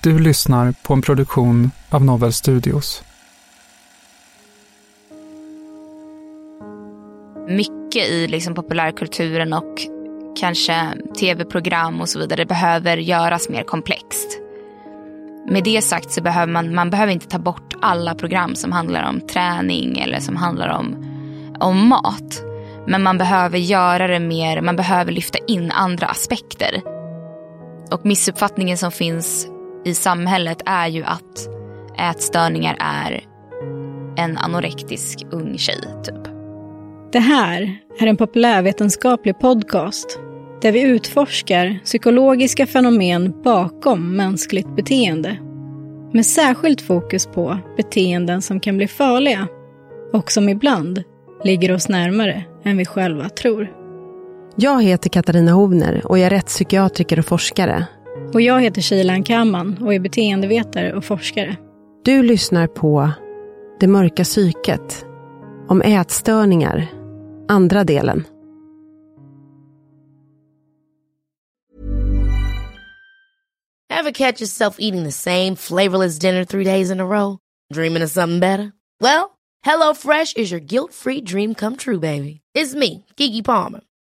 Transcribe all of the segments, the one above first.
Du lyssnar på en produktion av Novel Studios. Mycket i liksom populärkulturen och kanske tv-program och så vidare behöver göras mer komplext. Med det sagt så behöver man, man behöver inte ta bort alla program som handlar om träning eller som handlar om, om mat. Men man behöver göra det mer, man behöver lyfta in andra aspekter. Och missuppfattningen som finns i samhället är ju att ätstörningar är en anorektisk ung tjej, typ. Det här är en populärvetenskaplig podcast där vi utforskar psykologiska fenomen bakom mänskligt beteende. Med särskilt fokus på beteenden som kan bli farliga och som ibland ligger oss närmare än vi själva tror. Jag heter Katarina Hovner och jag är rättspsykiatriker och forskare. Och jag heter Shilan Kamman och är beteendevetare och forskare. Du lyssnar på Det mörka psyket om ätstörningar, andra delen. Ever catch yourself eating the same flavorless dinner three days in a row? Dreaming of something better? Well, HelloFresh is your guilt-free dream come true, baby. It's me, Gigi Palmer.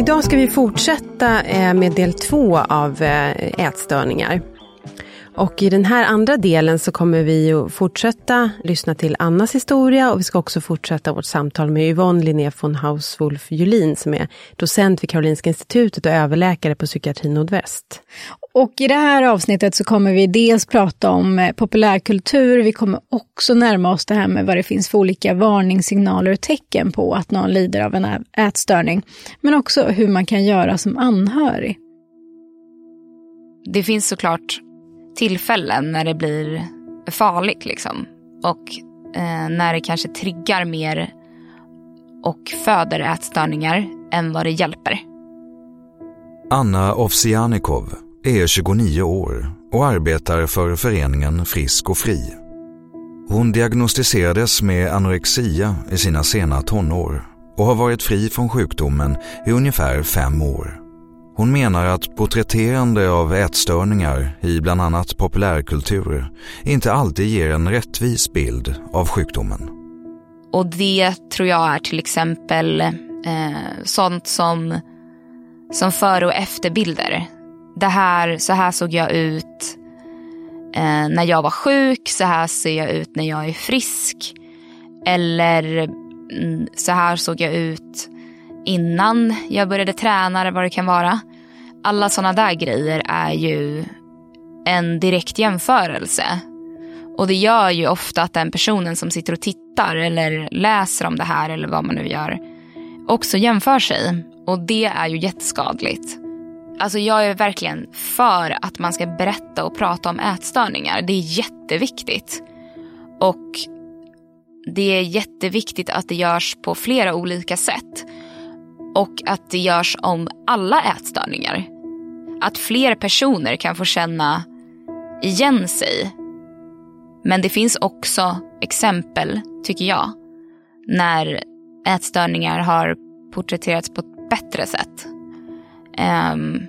Idag ska vi fortsätta eh, med del två av eh, ätstörningar. Och i den här andra delen så kommer vi att fortsätta lyssna till Annas historia och vi ska också fortsätta vårt samtal med Yvonne Linné von Hauswolf Julin som är docent vid Karolinska institutet och överläkare på psykiatri nordväst. Och i det här avsnittet så kommer vi dels prata om eh, populärkultur, vi kommer också närma oss det här med vad det finns för olika varningssignaler och tecken på att någon lider av en ätstörning. Men också hur man kan göra som anhörig. Det finns såklart tillfällen när det blir farligt liksom. Och eh, när det kanske triggar mer och föder ätstörningar än vad det hjälper. Anna Ovsianikov är 29 år och arbetar för föreningen Frisk och Fri. Hon diagnostiserades med anorexia i sina sena tonår och har varit fri från sjukdomen i ungefär fem år. Hon menar att porträtterande av ätstörningar i bland annat populärkultur inte alltid ger en rättvis bild av sjukdomen. Och det tror jag är till exempel eh, sånt som som före och efterbilder. Det här, så här såg jag ut eh, när jag var sjuk, så här ser jag ut när jag är frisk. Eller mm, så här såg jag ut innan jag började träna eller vad det kan vara. Alla sådana där grejer är ju en direkt jämförelse. Och det gör ju ofta att den personen som sitter och tittar eller läser om det här eller vad man nu gör också jämför sig. Och det är ju jätteskadligt. Alltså jag är verkligen för att man ska berätta och prata om ätstörningar. Det är jätteviktigt. Och det är jätteviktigt att det görs på flera olika sätt. Och att det görs om alla ätstörningar. Att fler personer kan få känna igen sig. Men det finns också exempel, tycker jag, när ätstörningar har porträtterats på ett bättre sätt. Um,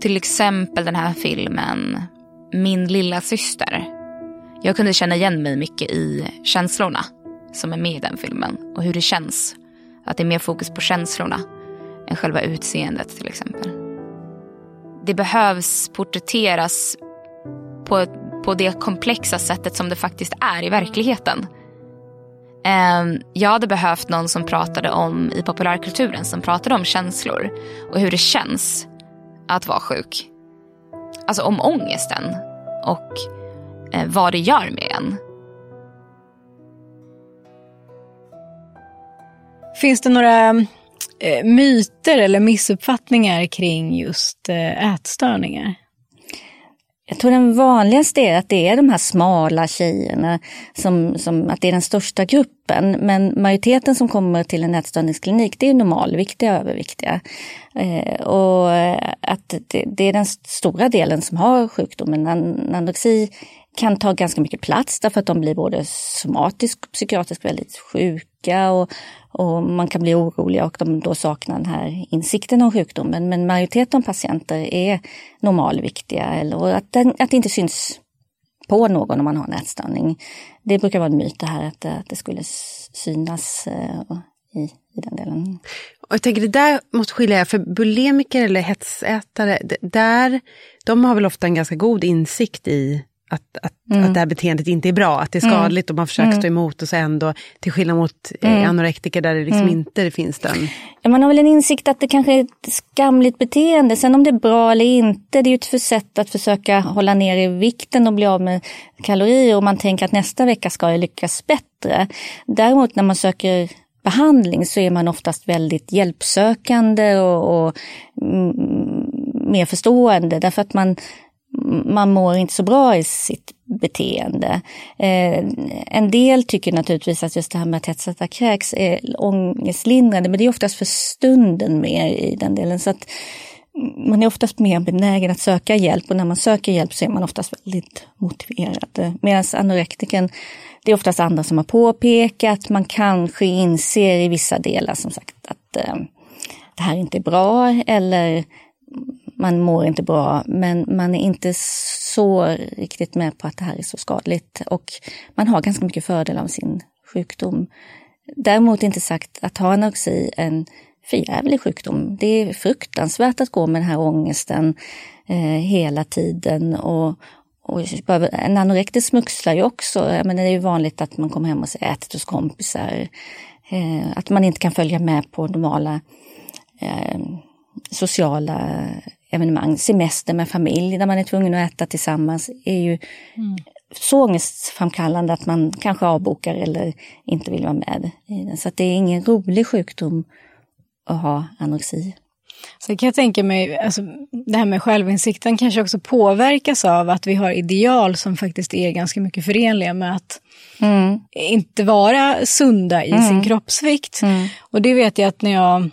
till exempel den här filmen Min lilla syster. Jag kunde känna igen mig mycket i känslorna som är med i den filmen och hur det känns. Att det är mer fokus på känslorna än själva utseendet till exempel. Det behövs porträtteras på, på det komplexa sättet som det faktiskt är i verkligheten. Ehm, jag hade behövt någon som pratade om i populärkulturen som pratade om känslor och hur det känns att vara sjuk. Alltså om ångesten och eh, vad det gör med en. Finns det några eh, myter eller missuppfattningar kring just eh, ätstörningar? Jag tror den vanligaste är att det är de här smala tjejerna, som, som, att det är den största gruppen. Men majoriteten som kommer till en ätstörningsklinik, det är normalviktiga och överviktiga. Eh, och eh, att det, det, är den stora delen som har sjukdomen. Anorexi kan ta ganska mycket plats därför att de blir både somatiskt och psykiatriskt väldigt sjuka och, och man kan bli orolig och de då saknar den här insikten om sjukdomen. Men majoriteten av patienter är normalviktiga eller att, den, att det inte syns på någon om man har en ätstörning. Det brukar vara en myt det här att, att det skulle synas eh, i, i den delen. Och jag tänker det där måste skilja, för bulimiker eller hetsätare, där, de har väl ofta en ganska god insikt i att, att, mm. att det här beteendet inte är bra, att det är mm. skadligt och man försöker mm. stå emot och så ändå, till skillnad mot eh, mm. anorektiker där det liksom mm. inte finns den. Ja, man har väl en insikt att det kanske är ett skamligt beteende, sen om det är bra eller inte, det är ju ett sätt att försöka hålla ner i vikten och bli av med kalorier och man tänker att nästa vecka ska jag lyckas bättre. Däremot när man söker behandling så är man oftast väldigt hjälpsökande och, och mm, mer förstående därför att man man mår inte så bra i sitt beteende. Eh, en del tycker naturligtvis att just det här med att hetsätta kräks är ångestlindrande, men det är oftast för stunden mer i den delen. Så att man är oftast mer benägen att söka hjälp och när man söker hjälp så är man oftast väldigt motiverad. Medan anorektiken, det är oftast andra som har påpekat, man kanske inser i vissa delar som sagt att eh, det här inte är bra eller man mår inte bra, men man är inte så riktigt med på att det här är så skadligt. Och man har ganska mycket fördel av sin sjukdom. Däremot inte sagt att ha anorexi är en förjävlig sjukdom. Det är fruktansvärt att gå med den här ångesten eh, hela tiden. Och, och en anorektisk smuxlar ju också. Men det är ju vanligt att man kommer hem och säger ätit hos kompisar. Eh, att man inte kan följa med på normala eh, sociala evenemang, semester med familj där man är tvungen att äta tillsammans är ju mm. så ångestframkallande att man kanske avbokar eller inte vill vara med i den. Så det är ingen rolig sjukdom att ha anorexi. Så kan jag tänka mig, alltså, det här med självinsikten kanske också påverkas av att vi har ideal som faktiskt är ganska mycket förenliga med att mm. inte vara sunda i mm. sin kroppsvikt. Mm. Och det vet jag att när jag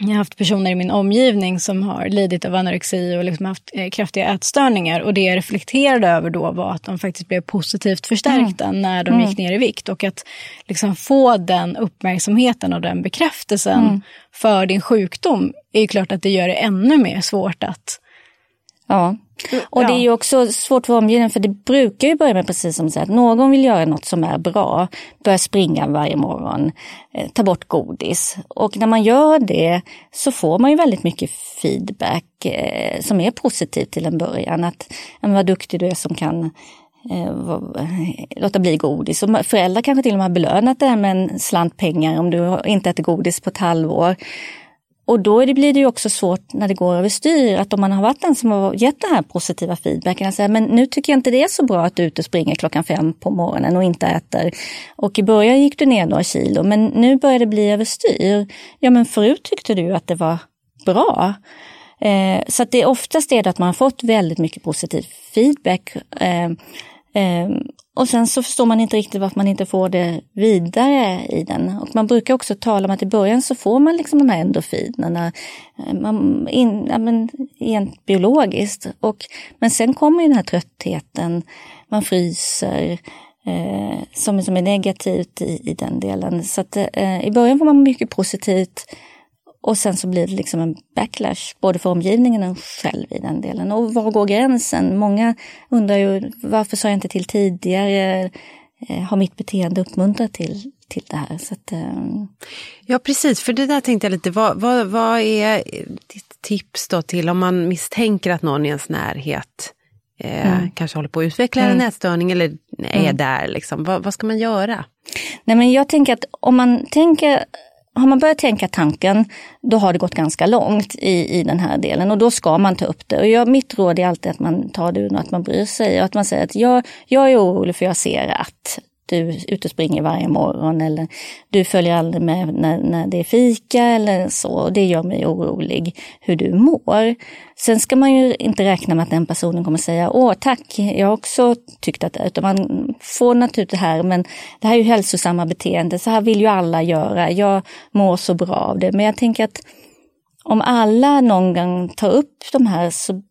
jag har haft personer i min omgivning som har lidit av anorexi och liksom haft eh, kraftiga ätstörningar. Och det jag reflekterade över då var att de faktiskt blev positivt förstärkta mm. när de mm. gick ner i vikt. Och att liksom få den uppmärksamheten och den bekräftelsen mm. för din sjukdom är ju klart att det gör det ännu mer svårt att Ja, Och Ja. det är ju också svårt för omgivningen för det brukar ju börja med precis som så att någon vill göra något som är bra, börja springa varje morgon, eh, ta bort godis. Och när man gör det så får man ju väldigt mycket feedback eh, som är positiv till en början. Att vad duktig du är som kan eh, låta bli godis. Och föräldrar kanske till och med har belönat det här med en slant pengar om du inte äter godis på ett halvår. Och då är det, blir det ju också svårt när det går överstyr, att om man har varit den som har gett den här positiva feedbacken, att säga, men nu tycker jag inte det är så bra att du är ute och springer klockan fem på morgonen och inte äter. Och i början gick du ner några kilo, men nu börjar det bli överstyr. Ja, men förut tyckte du att det var bra. Eh, så att det oftast är det att man har fått väldigt mycket positiv feedback. Eh, eh, och sen så förstår man inte riktigt varför man inte får det vidare i den. Och man brukar också tala om att i början så får man liksom de här endorfinerna. Eh, man, in, ja, men, rent biologiskt. Och, men sen kommer ju den här tröttheten, man fryser. Eh, som, som är negativt i, i den delen. Så att, eh, i början får man mycket positivt och sen så blir det liksom en backlash, både för omgivningen och själv i den delen. Och var går gränsen? Många undrar ju, varför sa jag inte till tidigare? Eh, har mitt beteende uppmuntrat till, till det här? Så att, eh, Ja, precis. För det där tänkte jag lite, vad, vad, vad är ditt tips då till om man misstänker att någon i ens närhet eh, Mm. kanske håller på att utveckla en Mm. ätstörning eller är Mm. där? Liksom. Vad, vad ska man göra? Nej men jag tänker att om man tänker har man börjat tänka tanken, då har det gått ganska långt i, i den här delen och då ska man ta upp det. Och jag, mitt råd är alltid att man tar det ur att man bryr sig och att man säger att jag, jag är orolig för jag ser att du är ute och springer varje morgon eller du följer aldrig med när, när det är fika eller så. Det gör mig orolig hur du mår. Sen ska man ju inte räkna med att den personen kommer säga åh tack, jag har också tyckt att det, utan man får naturligtvis det här, men det här är ju hälsosamma beteende, så här vill ju alla göra, jag mår så bra av det. Men jag tänker att om alla någon gång tar upp de här så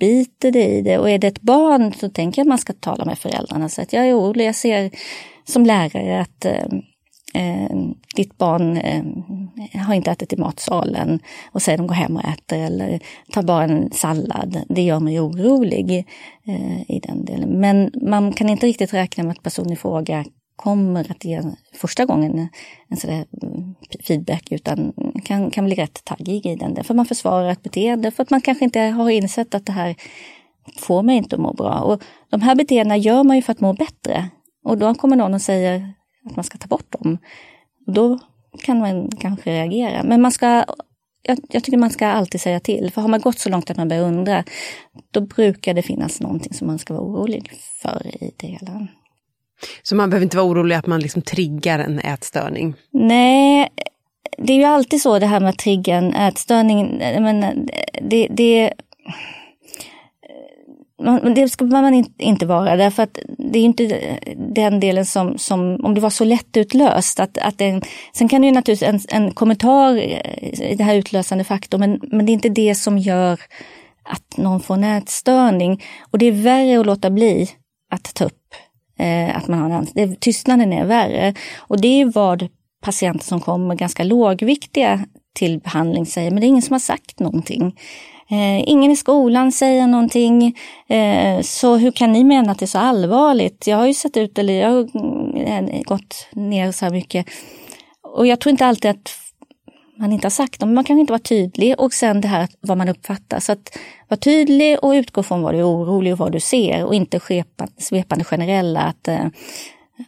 biter det i det och är det ett barn så tänker jag att man ska tala med föräldrarna så att jag är orolig, jag ser som lärare att eh, eh ditt barn eh, har inte ätit i matsalen och säger de går hem och äter eller tar bara en sallad. Det gör mig orolig eh, i den delen. Men man kan inte riktigt räkna med att personen i fråga kommer att ge första gången en sådär mm, feedback utan kan, kan bli rätt taggig i den. För man försvarar ett beteende för att man kanske inte har insett att det här får mig inte att må bra. Och de här beteendena gör man ju för att må bättre. Och då kommer någon och säger att man ska ta bort dem. Då kan man kanske reagera. Men man ska, jag, jag tycker man ska alltid säga till. För har man gått så långt att man börjar undra, då brukar det finnas någonting som man ska vara orolig för i det hela. Så man behöver inte vara orolig att man liksom triggar en ätstörning? Nej, det är ju alltid så det här med att trigga en ätstörning. Men det, det, man- det ska man inte vara därför att det är ju inte den delen som, som om det var så lättutlöst. Att, att en, sen kan det ju naturligtvis en, en kommentar i det här utlösande faktorn men, men det är inte det som gör att någon får en ätstörning. Och det är värre att låta bli att ta upp eh, att man har en det, Tystnaden är värre. Och det är vad patienter som kommer ganska lågviktiga till behandling säger, men det är ingen som har sagt någonting. Eh, ingen i skolan säger någonting. Eh, så hur kan ni mena att det är så allvarligt? Jag har ju sett ut, eller jag har mm, eh, gått ner så här mycket. Och jag tror inte alltid att man inte har sagt dem. man kan inte vara tydlig och sen det här vad man uppfattar. Så att vara tydlig och utgå från vad du är orolig och vad du ser och inte svepa, svepande generella att eh,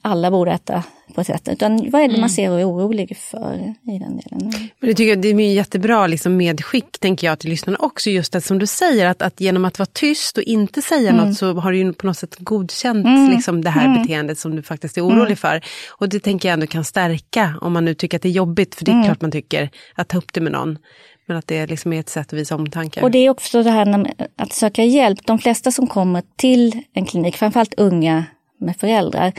alla borde äta på ett sätt. Utan vad är det man ser och är orolig för i den delen. Men det tycker jag det är jättebra liksom medskick, tänker jag, till lyssnarna också. Just det som du säger, att, att genom att vara tyst och inte säga Mm. något så har du ju på något sätt godkänt Mm. liksom, det här Mm. beteendet som du faktiskt är orolig Mm. för. Och det tänker jag ändå kan stärka om man nu tycker att det är jobbigt, för det är Mm. klart man tycker, att ta upp det med någon. Men att det liksom är ett sätt att visa omtanke. Och det är också det här när, att söka hjälp. De flesta som kommer till en klinik, framförallt unga med föräldrar,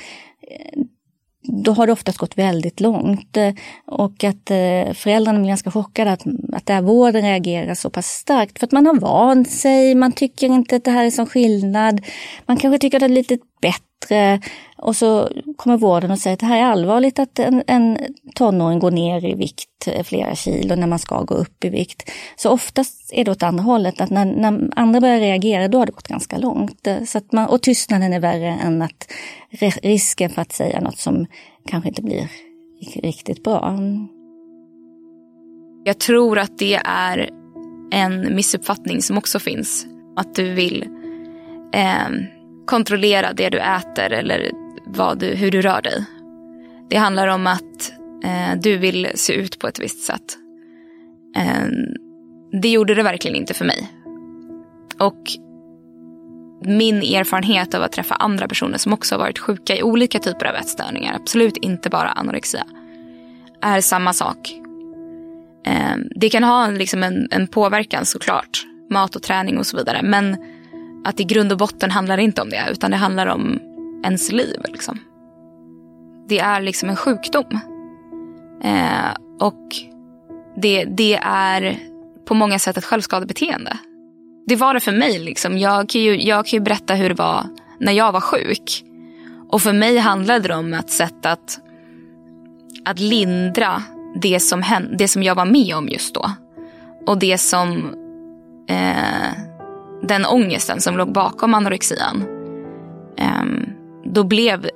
då har det oftast gått väldigt långt. Eh, och att eh, föräldrarna blir ganska chockade att, att där vården reagerar så pass starkt. För att man har vant sig, man tycker inte att det här är sån skillnad. Man kanske tycker att det är lite bättre bättre. Och så kommer vården och säger att det här är allvarligt att en, en tonåring går ner i vikt eh, flera kilo när man ska gå upp i vikt. Så oftast är det åt andra hållet, att när, när andra börjar reagera då har det gått ganska långt. Eh, så att man, och tystnaden är värre än att risken för att säga något som kanske inte blir riktigt bra. Jag tror att det är en missuppfattning som också finns. Att du vill eh, kontrollera det du äter eller vad du, hur du rör dig. Det handlar om att eh, du vill se ut på ett visst sätt. Eh, det gjorde det verkligen inte för mig. Och min erfarenhet av att träffa andra personer som också har varit sjuka i olika typer av ätstörningar, absolut inte bara anorexia, är samma sak. Eh, det kan ha liksom en, en påverkan såklart, mat och träning och så vidare. Men att i grund och botten handlar det inte om det, utan det handlar om ens liv. Liksom. Det är liksom en sjukdom. Eh, och det, det är på många sätt ett självskadebeteende. Det var det för mig. Liksom. Jag, kan ju, jag kan ju berätta hur det var när jag var sjuk. Och för mig handlade det om ett sätt att, att lindra det som, hände, det som jag var med om just då. Och det som... Eh, den ångesten som låg bakom anorexian. Ehm, då blev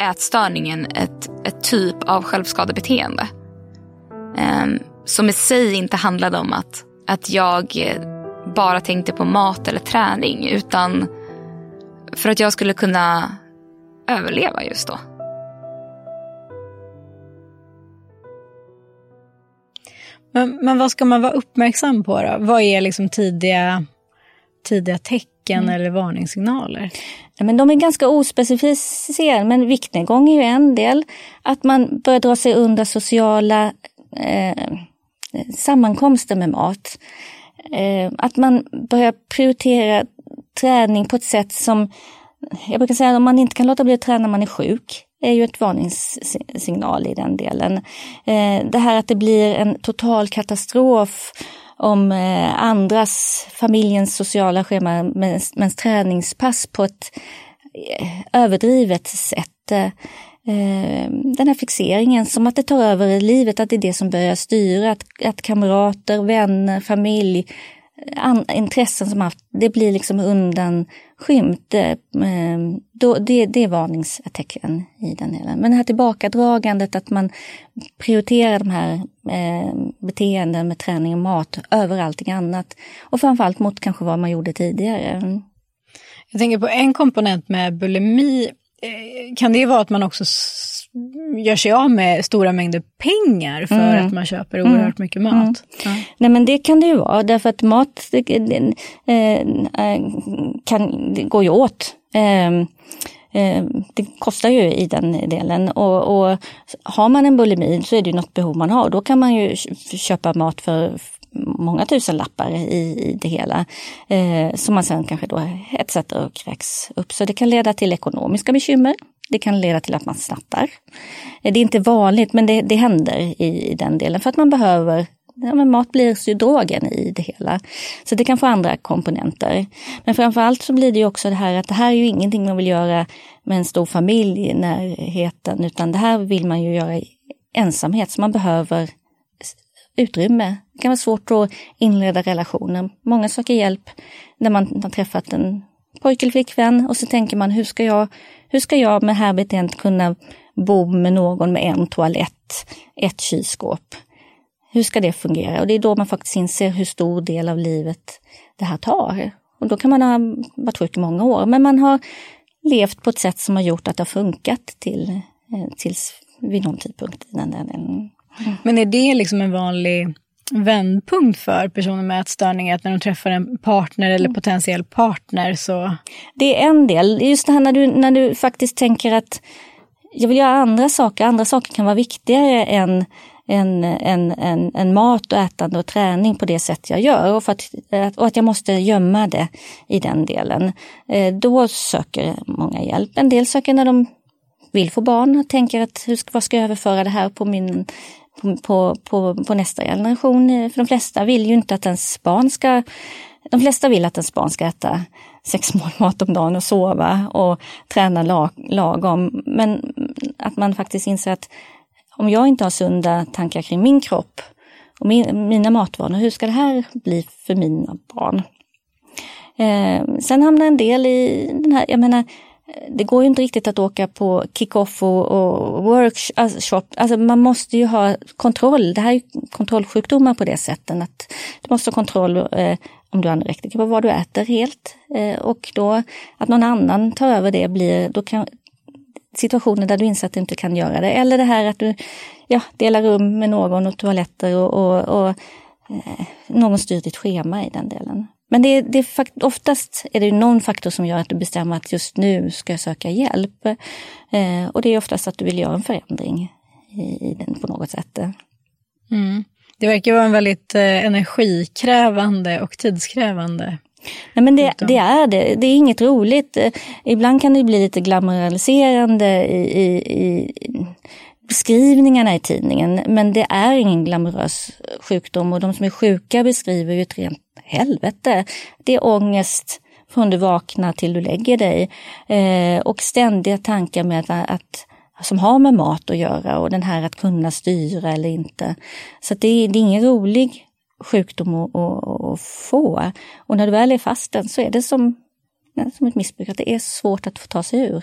ätstörningen ett, ett typ av självskadebeteende. Ehm, som i sig inte handlade om att, att jag eh, bara tänkte på mat eller träning. Utan för att jag skulle kunna överleva just då. Men, men vad ska man vara uppmärksam på då? Vad är liksom tidiga, tidiga tecken mm. eller varningssignaler? Ja, men de är ganska ospecificerade, men viktnedgång är ju en del. Att man börjar dra sig under sociala eh, sammankomster med mat. Eh, att man börjar prioritera träning på ett sätt som, jag brukar säga att om man inte kan låta bli att träna när man är sjuk, är ju ett varningssignal i den delen. Eh, det här att det blir en total katastrof om eh, andras, familjens sociala schema med träningspass på ett eh, överdrivet sätt. Eh, den här fixeringen, som att det tar över i livet, att det är det som börjar styra, att, att kamrater, vänner, familj intressen som haft, det blir liksom undan skymt. Eh, eh, då, det, det är varningstecken i den delen. Men det här tillbakadragandet, att man prioriterar de här eh, beteenden med träning och mat över allting annat. Och framförallt mot kanske vad man gjorde tidigare. Jag tänker på en komponent med bulimi. Eh, kan det vara att man också gör sig av med stora mängder pengar för mm. att man köper mm. oerhört mm. mycket mat. Mm. Ja. Nej men det kan det ju vara därför att mat det, det, äh, kan, det går ju åt. Äh, det kostar ju i den delen och, och, har man en bulimi så är det ju något behov man har. Då kan man ju köpa mat för många tusen lappar i, i det hela. Eh, som man sen kanske då hetsätter och kräks upp. Så det kan leda till ekonomiska bekymmer. Det kan leda till att man snattar. Det är inte vanligt men det, det händer i, i den delen för att man behöver Ja, men mat blir ju drogen i det hela. Så det kan få andra komponenter. Men framförallt så blir det ju också det här att det här är ju ingenting man vill göra med en stor familj i närheten, utan det här vill man ju göra i ensamhet. Så man behöver utrymme. Det kan vara svårt att inleda relationer. Många söker hjälp när man har träffat en pojke eller flickvän och så tänker man hur ska jag, hur ska jag med här beteendet kunna bo med någon med en toalett, ett kylskåp? Hur ska det fungera? Och det är då man faktiskt inser hur stor del av livet det här tar. Och då kan man ha varit sjuk i många år, men man har levt på ett sätt som har gjort att det har funkat till, eh, tills vid någon tidpunkt. I den. Men är det liksom en vanlig vändpunkt för personer med ätstörningar, att när de träffar en partner eller potentiell partner så... Det är en del. Just det här när du, när du faktiskt tänker att jag vill göra andra saker, andra saker kan vara viktigare än en, en, en, en mat och ätande och träning på det sätt jag gör och, att, och att jag måste gömma det i den delen. Eh, då söker många hjälp. En del söker när de vill få barn och tänker att hur, vad ska jag överföra det här på min på, på, på, nästa generation. För de flesta vill ju inte att ens barn ska de flesta vill att ens barn ska äta sex mål mat om dagen och sova och träna lag, lagom. Men att man faktiskt inser att om jag inte har sunda tankar kring min kropp och min, mina matvanor, hur ska det här bli för mina barn? Eh, sen hamnar en del i den här, jag menar, det går ju inte riktigt att åka på kick-off och, och workshop. Alltså, alltså man måste ju ha kontroll. Det här är kontrollsjukdomar på det sättet att du måste ha kontroll eh, om du är anorektiker på vad du äter helt. Eh, och då att någon annan tar över det blir, då kan situationer där du inser att du inte kan göra det. Eller det här att du ja, delar rum med någon och toaletter och, och, och eh, någon styr ditt schema i den delen. Men det, det, oftast är det någon faktor som gör att du bestämmer att just nu ska jag söka hjälp. Eh, och det är oftast att du vill göra en förändring i, i den på något sätt. Mm. Det verkar vara en väldigt eh, energikrävande och tidskrävande Nej, men det, det, är det. Det är inget roligt. Eh, ibland kan det bli lite glamoraliserande i, i, i beskrivningarna i tidningen. Men det är ingen glamorös sjukdom och de som är sjuka beskriver ju ett rent helvete. Det är ångest från du vaknar till du lägger dig. Eh, och ständiga tankar med att, att, som har med mat att göra och den här att kunna styra eller inte. Så det är, det är ingen rolig sjukdom att, att, att, få. Och när du väl är fast den så är det som, som ett missbruk, att det är svårt att få ta sig ur.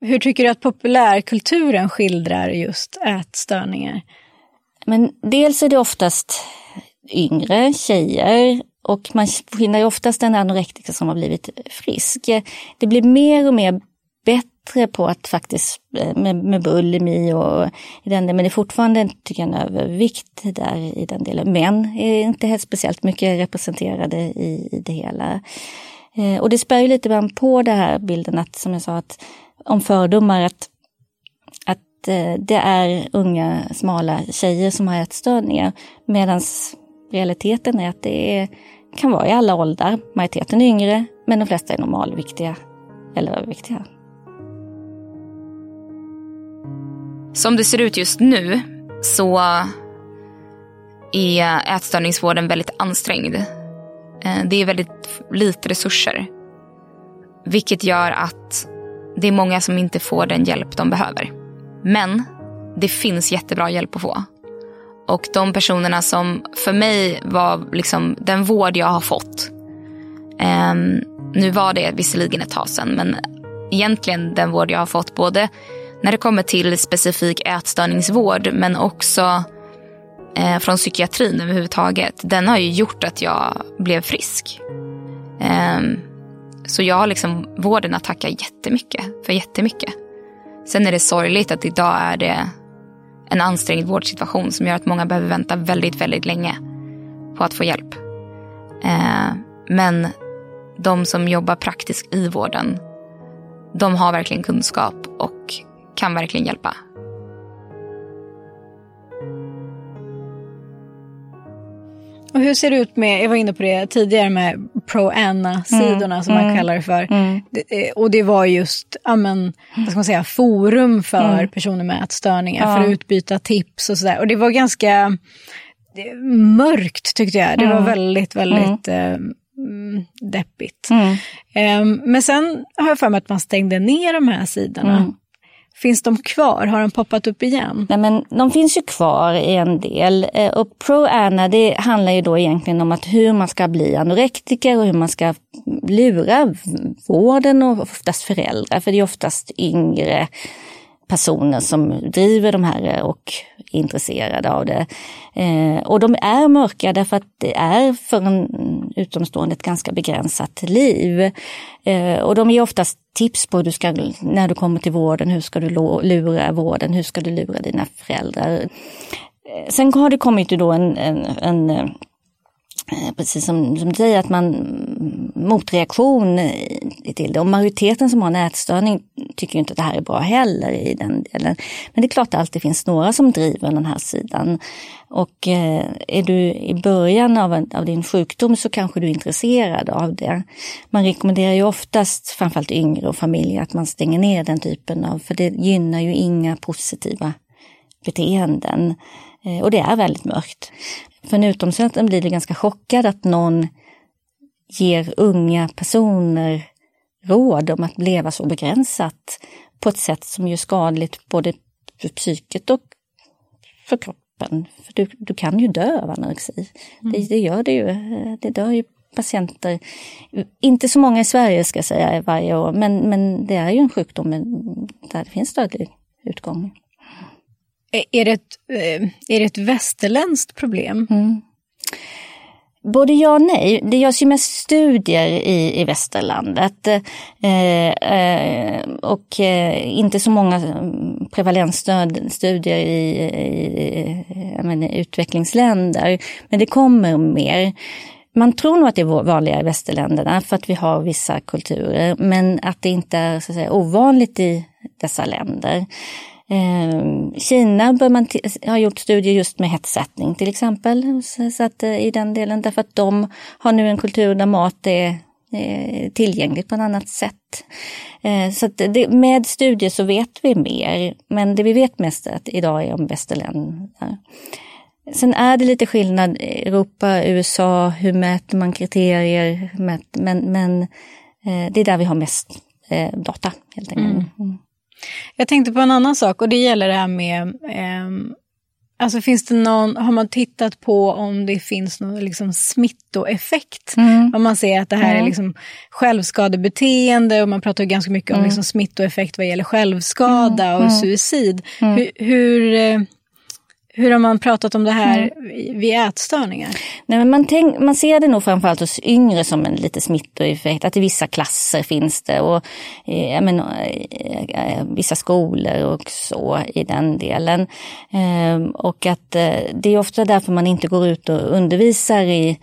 Hur tycker du att populärkulturen skildrar just ätstörningar? Men dels är det oftast yngre tjejer och man finner ju oftast en anorektiker som har blivit frisk. Det blir mer och mer bättre på att faktiskt eh, med, med bulimi och i den delen, men det är fortfarande tycker jag, en övervikt där i den delen. Män är inte helt speciellt mycket representerade i, i det hela. Eh, och det spär ju lite grann på det här bilden att, som jag sa, att om fördomar att, att eh, det är unga smala tjejer som har ätstörningar. Medan realiteten är att det är, kan vara i alla åldrar. Majoriteten är yngre men de flesta är normalviktiga eller överviktiga. Som det ser ut just nu så är ätstörningsvården väldigt ansträngd. Eh, det är väldigt lite resurser. Vilket gör att det är många som inte får den hjälp de behöver. Men det finns jättebra hjälp att få. Och de personerna som för mig var liksom den vård jag har fått. Eh, nu var det visserligen ett tag sedan men egentligen den vård jag har fått både när det kommer till specifik ätstörningsvård men också eh, från psykiatrin överhuvudtaget. Den har ju gjort att jag blev frisk. Eh, så jag har liksom vården att tacka jättemycket för jättemycket. Sen är det sorgligt att idag är det en ansträngd vårdsituation som gör att många behöver vänta väldigt, väldigt länge på att få hjälp. Eh, men de som jobbar praktiskt i vården, de har verkligen kunskap och kan verkligen hjälpa. Och hur ser det ut med, jag var inne på det tidigare med pro-Anna-sidorna mm, som man mm, kallar det för. Mm. Det, och det var just, ja men, vad ska man säga, forum för mm. personer med ätstörningar, ja. för att utbyta tips och sådär. Och det var ganska det, mörkt tyckte jag. Det var mm. väldigt, väldigt eh, deppigt. Um, men sen har jag för mig att man stängde ner de här sidorna. Finns de kvar? Har de poppat upp igen? Nej, men de finns ju kvar i en del. Eh, och Pro-Anna det handlar ju då egentligen om att hur man ska bli anorektiker och hur man ska lura vården och oftast föräldrar. För det är oftast yngre personer som driver de här eh, och är intresserade av det. Eh, och de är mörka därför att det är för en utomstående ett ganska begränsat liv. Eh, och de ger oftast tips på hur du ska, när du kommer till vården, hur ska du lura vården, hur ska du lura dina föräldrar. Eh, sen har det kommit då en, en, en eh, Eh, precis som, som du säger, att man mm, motreaktion eh, till det. Och majoriteten som har en ätstörning tycker inte att det här är bra heller i den delen. Men det är klart att det alltid finns några som driver den här sidan. Och eh, är du i början av, en, av din sjukdom så kanske du är intresserad av det. Man rekommenderar ju oftast, framförallt yngre och familjer, att man stänger ner den typen av, för det gynnar ju inga positiva beteenden. Eh, och det är väldigt mörkt. För en utomstående blir det ganska chockad att någon ger unga personer råd om att leva så begränsat på ett sätt som är skadligt både för psyket och för kroppen. För du, du kan ju dö av anorexi. Mm. Det, det, gör det ju. Det dör ju patienter, inte så många i Sverige ska jag säga varje år, men, men det är ju en sjukdom där det finns dödlig utgång. Är det ett, eh, är det ett västerländskt problem? Mm. Både ja och nej. Det görs ju mest studier i, i västerlandet eh, eh, och eh, inte så många mm, prevalensstudier i, i menar, utvecklingsländer. Men det kommer mer. Man tror nog att det är vanligare i västerländerna för att vi har vissa kulturer, men att det inte är så att säga, ovanligt i dessa länder. Eh, Kina bör man har gjort studier just med hetsättning till exempel. Så, att, eh, I den delen, därför att de har nu en kultur där mat är tillgängligt på ett annat sätt. Eh, så det, med studier så vet vi mer, men det vi vet mest att idag är om västerländer. Sen är det lite skillnad Europa, USA, hur mäter man kriterier? Men, men eh, det är där vi har mest eh, data helt enkelt. Mm. Jag tänkte på en annan sak och det gäller det här med eh, Alltså finns det någon, har man tittat på om det finns någon liksom smittoeffekt? Mm. Om man ser att det här mm. är liksom självskadebeteende och man pratar ganska mycket mm. om liksom smittoeffekt vad gäller självskada mm. och mm. suicid. Mm. Hur, hur eh, hur har man pratat om det här mm. vid ätstörningar? Nej, men man, tänk, man ser det nog framförallt hos yngre som en lite smittoeffekt. Att i vissa klasser finns det och eh, men, eh, eh, vissa skolor och så i den delen. Eh, och att eh, det är ofta därför man inte går ut och undervisar i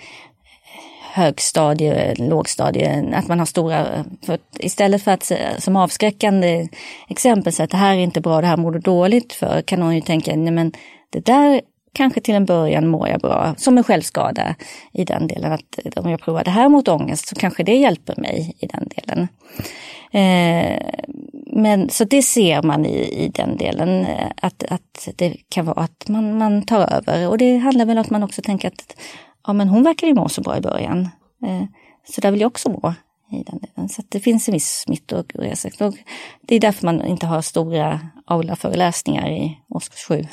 högstadie, lågstadie, att man har stora, för istället för att som avskräckande exempel säga att det här är inte bra, det här mår du dåligt för, kan någon ju tänka, nej men det där kanske till en början mår jag bra, som en självskada i den delen. Att eh, om jag provar det här mot ångest så kanske det hjälper mig i den delen. Eh, men så det ser man i, i den delen, eh, att, att det kan vara att man, man tar över. Och det handlar väl om att man också tänker att ja, men hon verkar ju må så bra i början. Eh, så där vill jag också må i den delen. Så det finns en viss smittoresa. Det är därför man inte har stora aula-föreläsningar i årskurs 7.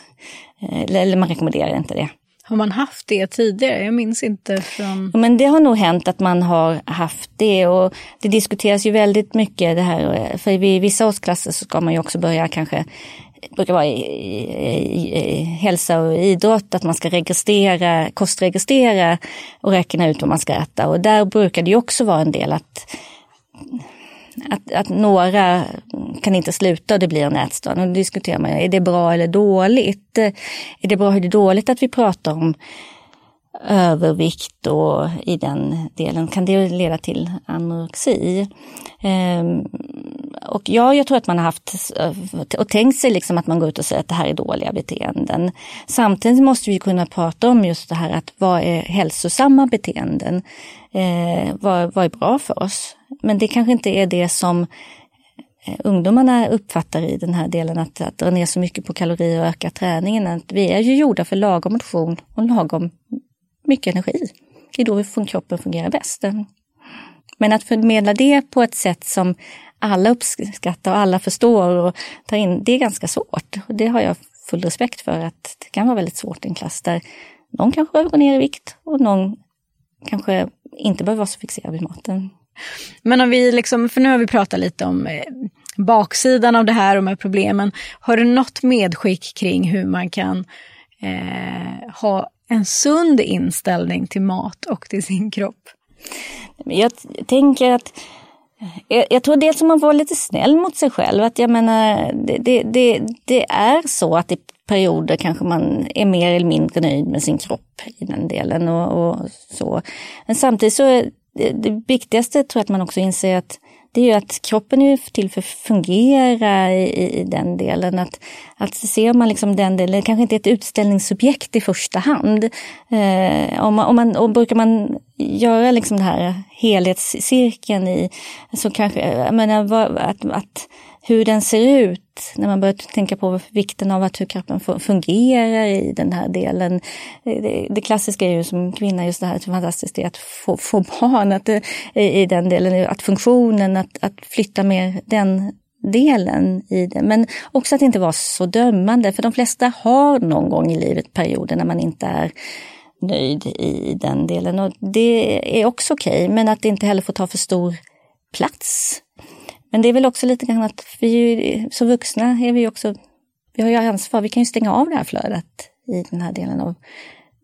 Eh, eller man rekommenderar inte det. Har man haft det tidigare? Jag minns inte från... Ja, men det har nog hänt att man har haft det och det diskuteras ju väldigt mycket det här. För i vissa årsklasser så ska man ju också börja kanske brukar vara i, i, i, hälsa och idrott, att man ska registrera, kostregistrera och räkna ut vad man ska äta. Och där brukar det ju också vara en del att, att, att några kan inte sluta och det blir en ätstörning. Då diskuterar man, är det bra eller dåligt? Är det bra eller dåligt att vi pratar om övervikt och i den delen kan det leda till anorexi. Ehm, och ja, jag tror att man har haft eh, och tänkt sig liksom att man går ut och säger att det här är dåliga beteenden. Samtidigt måste vi kunna prata om just det här att vad är hälsosamma beteenden? Eh, vad, vad är bra för oss? Men det kanske inte är det som eh, ungdomarna uppfattar i den här delen att, att dra ner så mycket på kalorier och öka träningen. Att vi är ju gjorda för lagom motion och lagom mycket energi. Det är då kroppen fungerar bäst. Men att förmedla det på ett sätt som alla uppskattar och alla förstår och tar in, det är ganska svårt. Och det har jag full respekt för att det kan vara väldigt svårt i en klass där någon kanske behöver gå ner i vikt och någon kanske inte behöver vara så fixerad vid maten. Men om vi liksom, för nu har vi pratat lite om eh, baksidan av det här och med problemen. Har du något medskick kring hur man kan eh, ha en sund inställning till mat och till sin kropp? Jag tänker att jag, jag tror dels att man får vara lite snäll mot sig själv. Att jag menar, det, det, det, det, är så att i perioder kanske man är mer eller mindre nöjd med sin kropp i den delen. och, och så. Men samtidigt så är det, det viktigaste tror jag att man också inser att det är ju att kroppen är till för att fungera i, i den delen. Att, att ser man liksom den delen, kanske inte är ett utställningssubjekt i första hand. Eh, om man, om man, och brukar man göra liksom den här helhetscirkeln i, så kanske, jag menar, att, att hur den ser ut när man börjar tänka på vikten av att hur kroppen fungerar i den här delen. Det, det klassiska är ju som kvinna just det här fantastiskt är att få, få barn, att eh, i den delen, att funktionen, att, att flytta mer den delen i det. Men också att inte vara så dömande, för de flesta har någon gång i livet perioder när man inte är nöjd i den delen. Och det är också okej, okay, men att det inte heller får ta för stor plats men det är väl också lite grann att vi som vuxna är vi också, vi har ju ansvar, vi kan ju stänga av det här flödet i den här delen av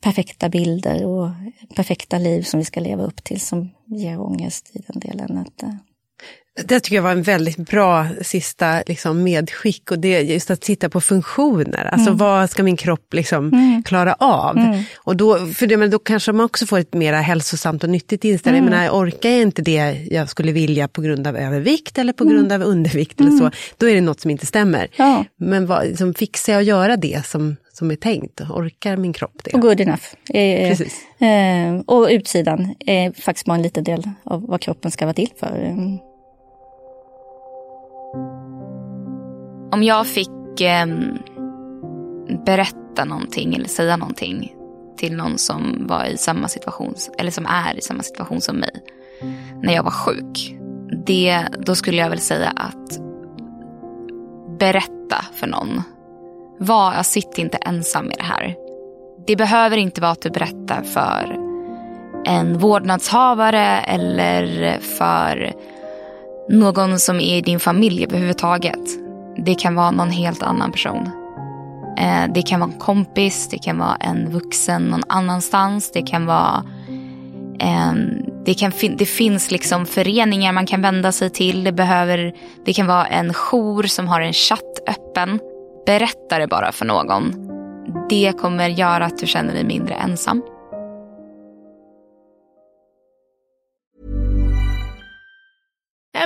perfekta bilder och perfekta liv som vi ska leva upp till som ger ångest i den delen. Att. Eh, det tycker jag var en väldigt bra sista liksom, medskick. Och det är just att titta på funktioner. Alltså Mm. vad ska min kropp liksom, Mm. klara av? Mm. Och då, för det, men då kanske man också får ett mer hälsosamt och nyttigt inställning. Mm. Men jag orkar jag inte det jag skulle vilja på grund av övervikt eller på Mm. grund av undervikt eller så. Då är det något som inte stämmer. Ja. Men vad, liksom, fixar jag att göra det som, som är tänkt? Orkar min kropp det? Och good enough. Eh, Precis. Eh, och utsidan är faktiskt bara en liten del av vad kroppen ska vara till för. Om jag fick eh, berätta någonting eller säga någonting till någon som var i samma situation, eller som är i samma situation som mig, när jag var sjuk. Det, då skulle jag väl säga att berätta för någon. Var, jag sitter inte ensam i det här. Det behöver inte vara att du berättar för en vårdnadshavare eller för någon som är i din familj överhuvudtaget. Det kan vara någon helt annan person. Eh, det kan vara en kompis, det kan vara en vuxen någon annanstans. Det kan vara... Ehm, det, kan fin- det finns liksom föreningar man kan vända sig till. Det, behöver, det kan vara en jour som har en chatt öppen. Berätta det bara för någon. Det kommer göra att du känner dig mindre ensam.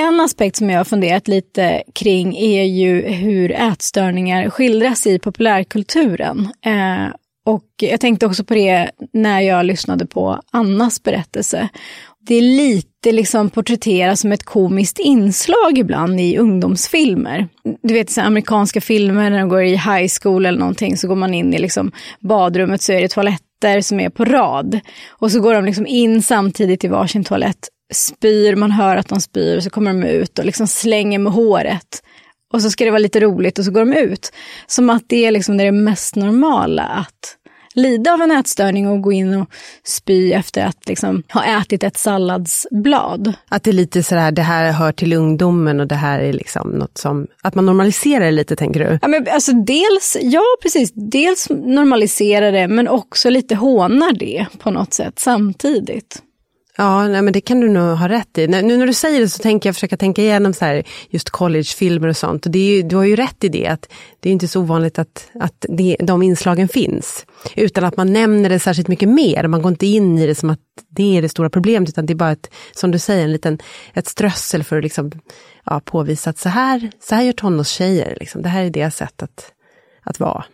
En aspekt som jag har funderat lite kring är ju hur ätstörningar skildras i populärkulturen. Eh, och jag tänkte också på det när jag lyssnade på Annas berättelse. Det är lite liksom porträtteras som ett komiskt inslag ibland i ungdomsfilmer. Du vet så amerikanska filmer när de går i high school eller någonting så går man in i liksom badrummet så är det toaletter som är på rad. Och så går de liksom in samtidigt i varsin toalett spyr, man hör att de spyr, och så kommer de ut och liksom slänger med håret. Och så ska det vara lite roligt och så går de ut. Som att det är liksom det mest normala att lida av en ätstörning och gå in och spy efter att liksom ha ätit ett salladsblad. Att det är lite sådär, det här hör till ungdomen och det här är liksom något som, att man normaliserar det lite tänker du? Ja, men alltså dels, ja precis, dels normaliserar det men också lite hånar det på något sätt samtidigt. Ja, nej, men det kan du nog ha rätt i. Nu när du säger det så tänker jag försöka tänka igenom så här, just collegefilmer och sånt. Och det är ju, du har ju rätt i det, att det är inte så ovanligt att, att det, de inslagen finns. Utan att man nämner det särskilt mycket mer. Man går inte in i det som att det är det stora problemet, utan det är bara ett, som du säger, en liten, ett strössel för att liksom, ja, påvisa att så här, så här gör tonårstjejer. Liksom. Det här är deras sätt att, att vara.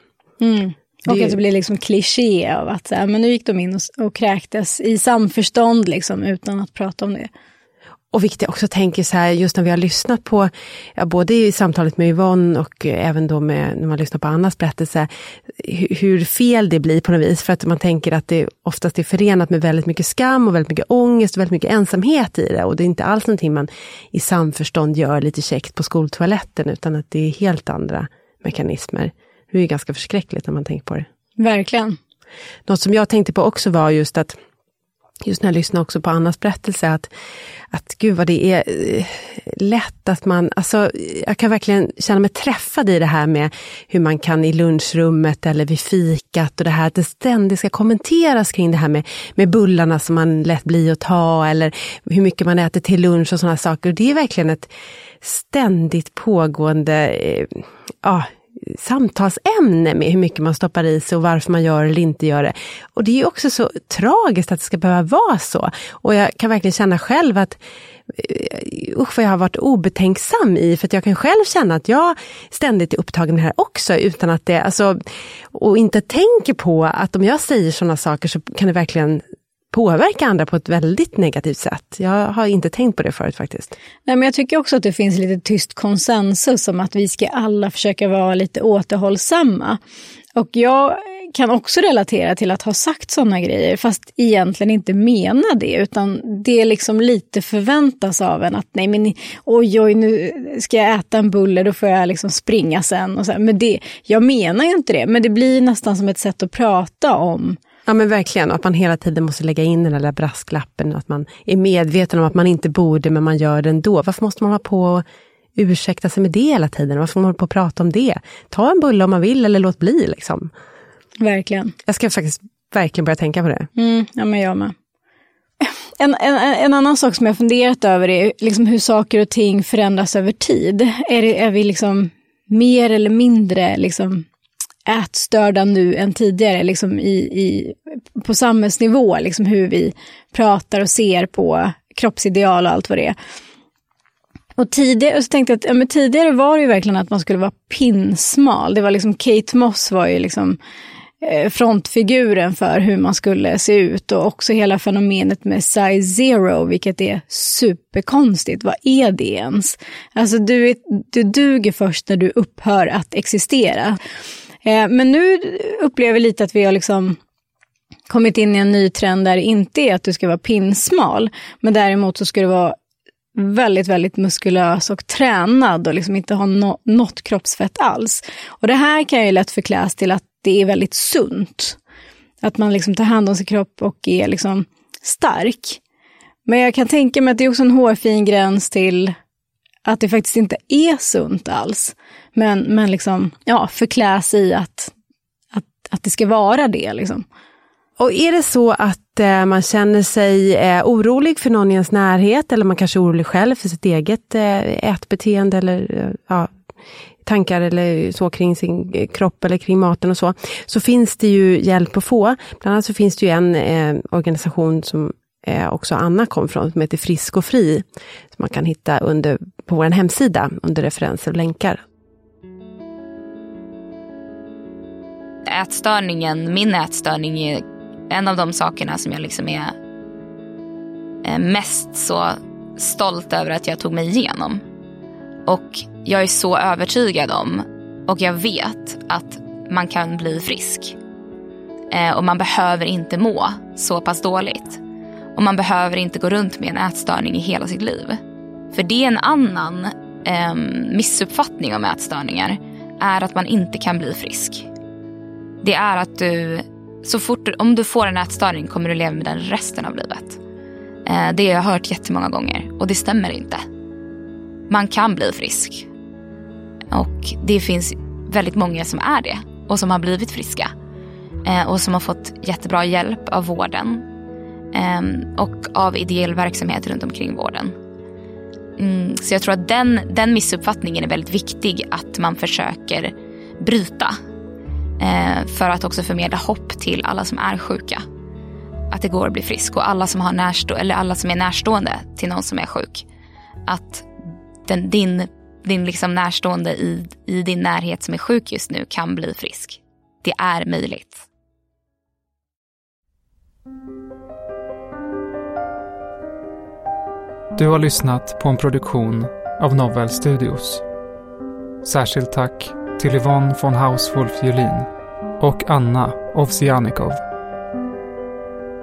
Mm. Och att det blir liksom kliché av att så här, men nu gick de in och, och kräktes i samförstånd liksom, utan att prata om det. Och vilket jag också tänker så här, just när vi har lyssnat på, ja, både i samtalet med Yvonne och eh, även då med, när man lyssnar på Annas berättelse, hu- hur fel det blir på något vis. För att man tänker att det oftast är förenat med väldigt mycket skam och väldigt mycket ångest och väldigt mycket ensamhet i det. Och det är inte alls någonting man i samförstånd gör lite käckt på skoltoaletten, utan att det är helt andra mekanismer. Det är ju ganska förskräckligt när man tänker på det. Verkligen. Något som jag tänkte på också var just att Just när jag lyssnade också på Annas berättelse, att, att gud vad det är eh, lätt att man, alltså jag kan verkligen känna mig träffad i det här med hur man kan i lunchrummet eller vid fikat och det här att det ständigt ska kommenteras kring det här med, med bullarna som man lätt blir att ta eller hur mycket man äter till lunch och sådana saker. Och det är verkligen ett ständigt pågående, eh, ja, samtalsämne med hur mycket man stoppar i sig och varför man gör eller inte gör det. Och det är ju också så tragiskt att det ska behöva vara så. Och jag kan verkligen känna själv att eh, usch vad jag har varit obetänksam i, för att jag kan själv känna att jag ständigt är upptagen med det här också, utan att det, alltså, och inte tänker på att om jag säger sådana saker så kan det verkligen påverka andra på ett väldigt negativt sätt. Jag har inte tänkt på det förut faktiskt. Nej, men jag tycker också att det finns lite tyst konsensus om att vi ska alla försöka vara lite återhållsamma. Och jag kan också relatera till att ha sagt sådana grejer, fast egentligen inte mena det, utan det liksom lite förväntas av en att nej men oj oj nu ska jag äta en bulle, då får jag liksom springa sen. Och så Men det, jag menar ju inte det, men det blir nästan som ett sätt att prata om Ja men verkligen, att man hela tiden måste lägga in den där brasklappen, att man är medveten om att man inte borde, men man gör det ändå. Varför måste man hålla på och ursäkta sig med det hela tiden? Varför måste man hålla på och prata om det? Ta en bulle om man vill, eller låt bli. Liksom. Verkligen. Jag ska faktiskt verkligen börja tänka på det. Mm, ja, men jag med. En, en, en annan sak som jag funderat över är liksom hur saker och ting förändras över tid. Är, det, är vi liksom mer eller mindre liksom ätstörda nu än tidigare, liksom i, i, på samhällsnivå, liksom hur vi pratar och ser på kroppsideal och allt vad det är. Och tidigare, så tänkte jag att ja, men tidigare var det ju verkligen att man skulle vara pinsmal. Det var liksom Kate Moss var ju liksom eh, frontfiguren för hur man skulle se ut och också hela fenomenet med size zero, vilket är superkonstigt. Vad är det ens? Alltså du, du duger först när du upphör att existera. Eh, men nu upplever vi lite att vi har liksom kommit in i en ny trend där det inte är att du ska vara pinsmal, men däremot så ska du vara väldigt, väldigt muskulös och tränad och liksom inte ha no något kroppsfett alls. Och det här kan ju lätt förkläs till att det är väldigt sunt. Att man liksom tar hand om sin kropp och är liksom stark. Men jag kan tänka mig att det är också en hårfin gräns till att det faktiskt inte är sunt alls. Men, men liksom, ja, förkläs i att, att, att det ska vara det. Liksom. Och är det så att eh, man känner sig eh, orolig för någon i ens närhet, eller man kanske är orolig själv för sitt eget eh, ätbeteende eller eh, ja, tankar eller så kring sin eh, kropp eller kring maten och så, så finns det ju hjälp att få. Bland annat så finns det ju en eh, organisation som eh, också Anna kom från, som heter Frisk och Fri, som man kan hitta under, på vår hemsida under referenser och länkar. Ätstörningen, min ätstörning är en av de sakerna som jag liksom är mest så stolt över att jag tog mig igenom. Och jag är så övertygad om och jag vet att man kan bli frisk. Eh, och man behöver inte må så pass dåligt. Och man behöver inte gå runt med en ätstörning i hela sitt liv. För det är en annan eh, missuppfattning om ätstörningar. Är att man inte kan bli frisk. Det är att du, så fort om du får en ätstörning kommer du leva med den resten av livet. Eh, det har jag hört jättemånga gånger och det stämmer inte. Man kan bli frisk. Och det finns väldigt många som är det och som har blivit friska. Eh, och som har fått jättebra hjälp av vården. Eh, och av ideell verksamhet runt omkring vården. Mm, så jag tror att den, den missuppfattningen är väldigt viktig att man försöker bryta. Eh, för att också förmedla hopp till alla som är sjuka. Att det går att bli frisk och alla som, har närstå eller alla som är närstående till någon som är sjuk. Att den, din, din liksom närstående i, i din närhet som är sjuk just nu kan bli frisk. Det är möjligt. Du har lyssnat på en produktion av Novel Studios. Särskilt tack till Yvonne von Hauswolf Julin och Anna Ovsianikov.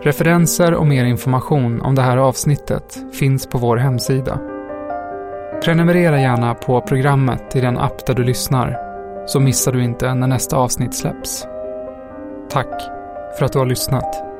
Referenser och mer information om det här avsnittet finns på vår hemsida. Prenumerera gärna på programmet i den app där du lyssnar så missar du inte när nästa avsnitt släpps. Tack för att du har lyssnat.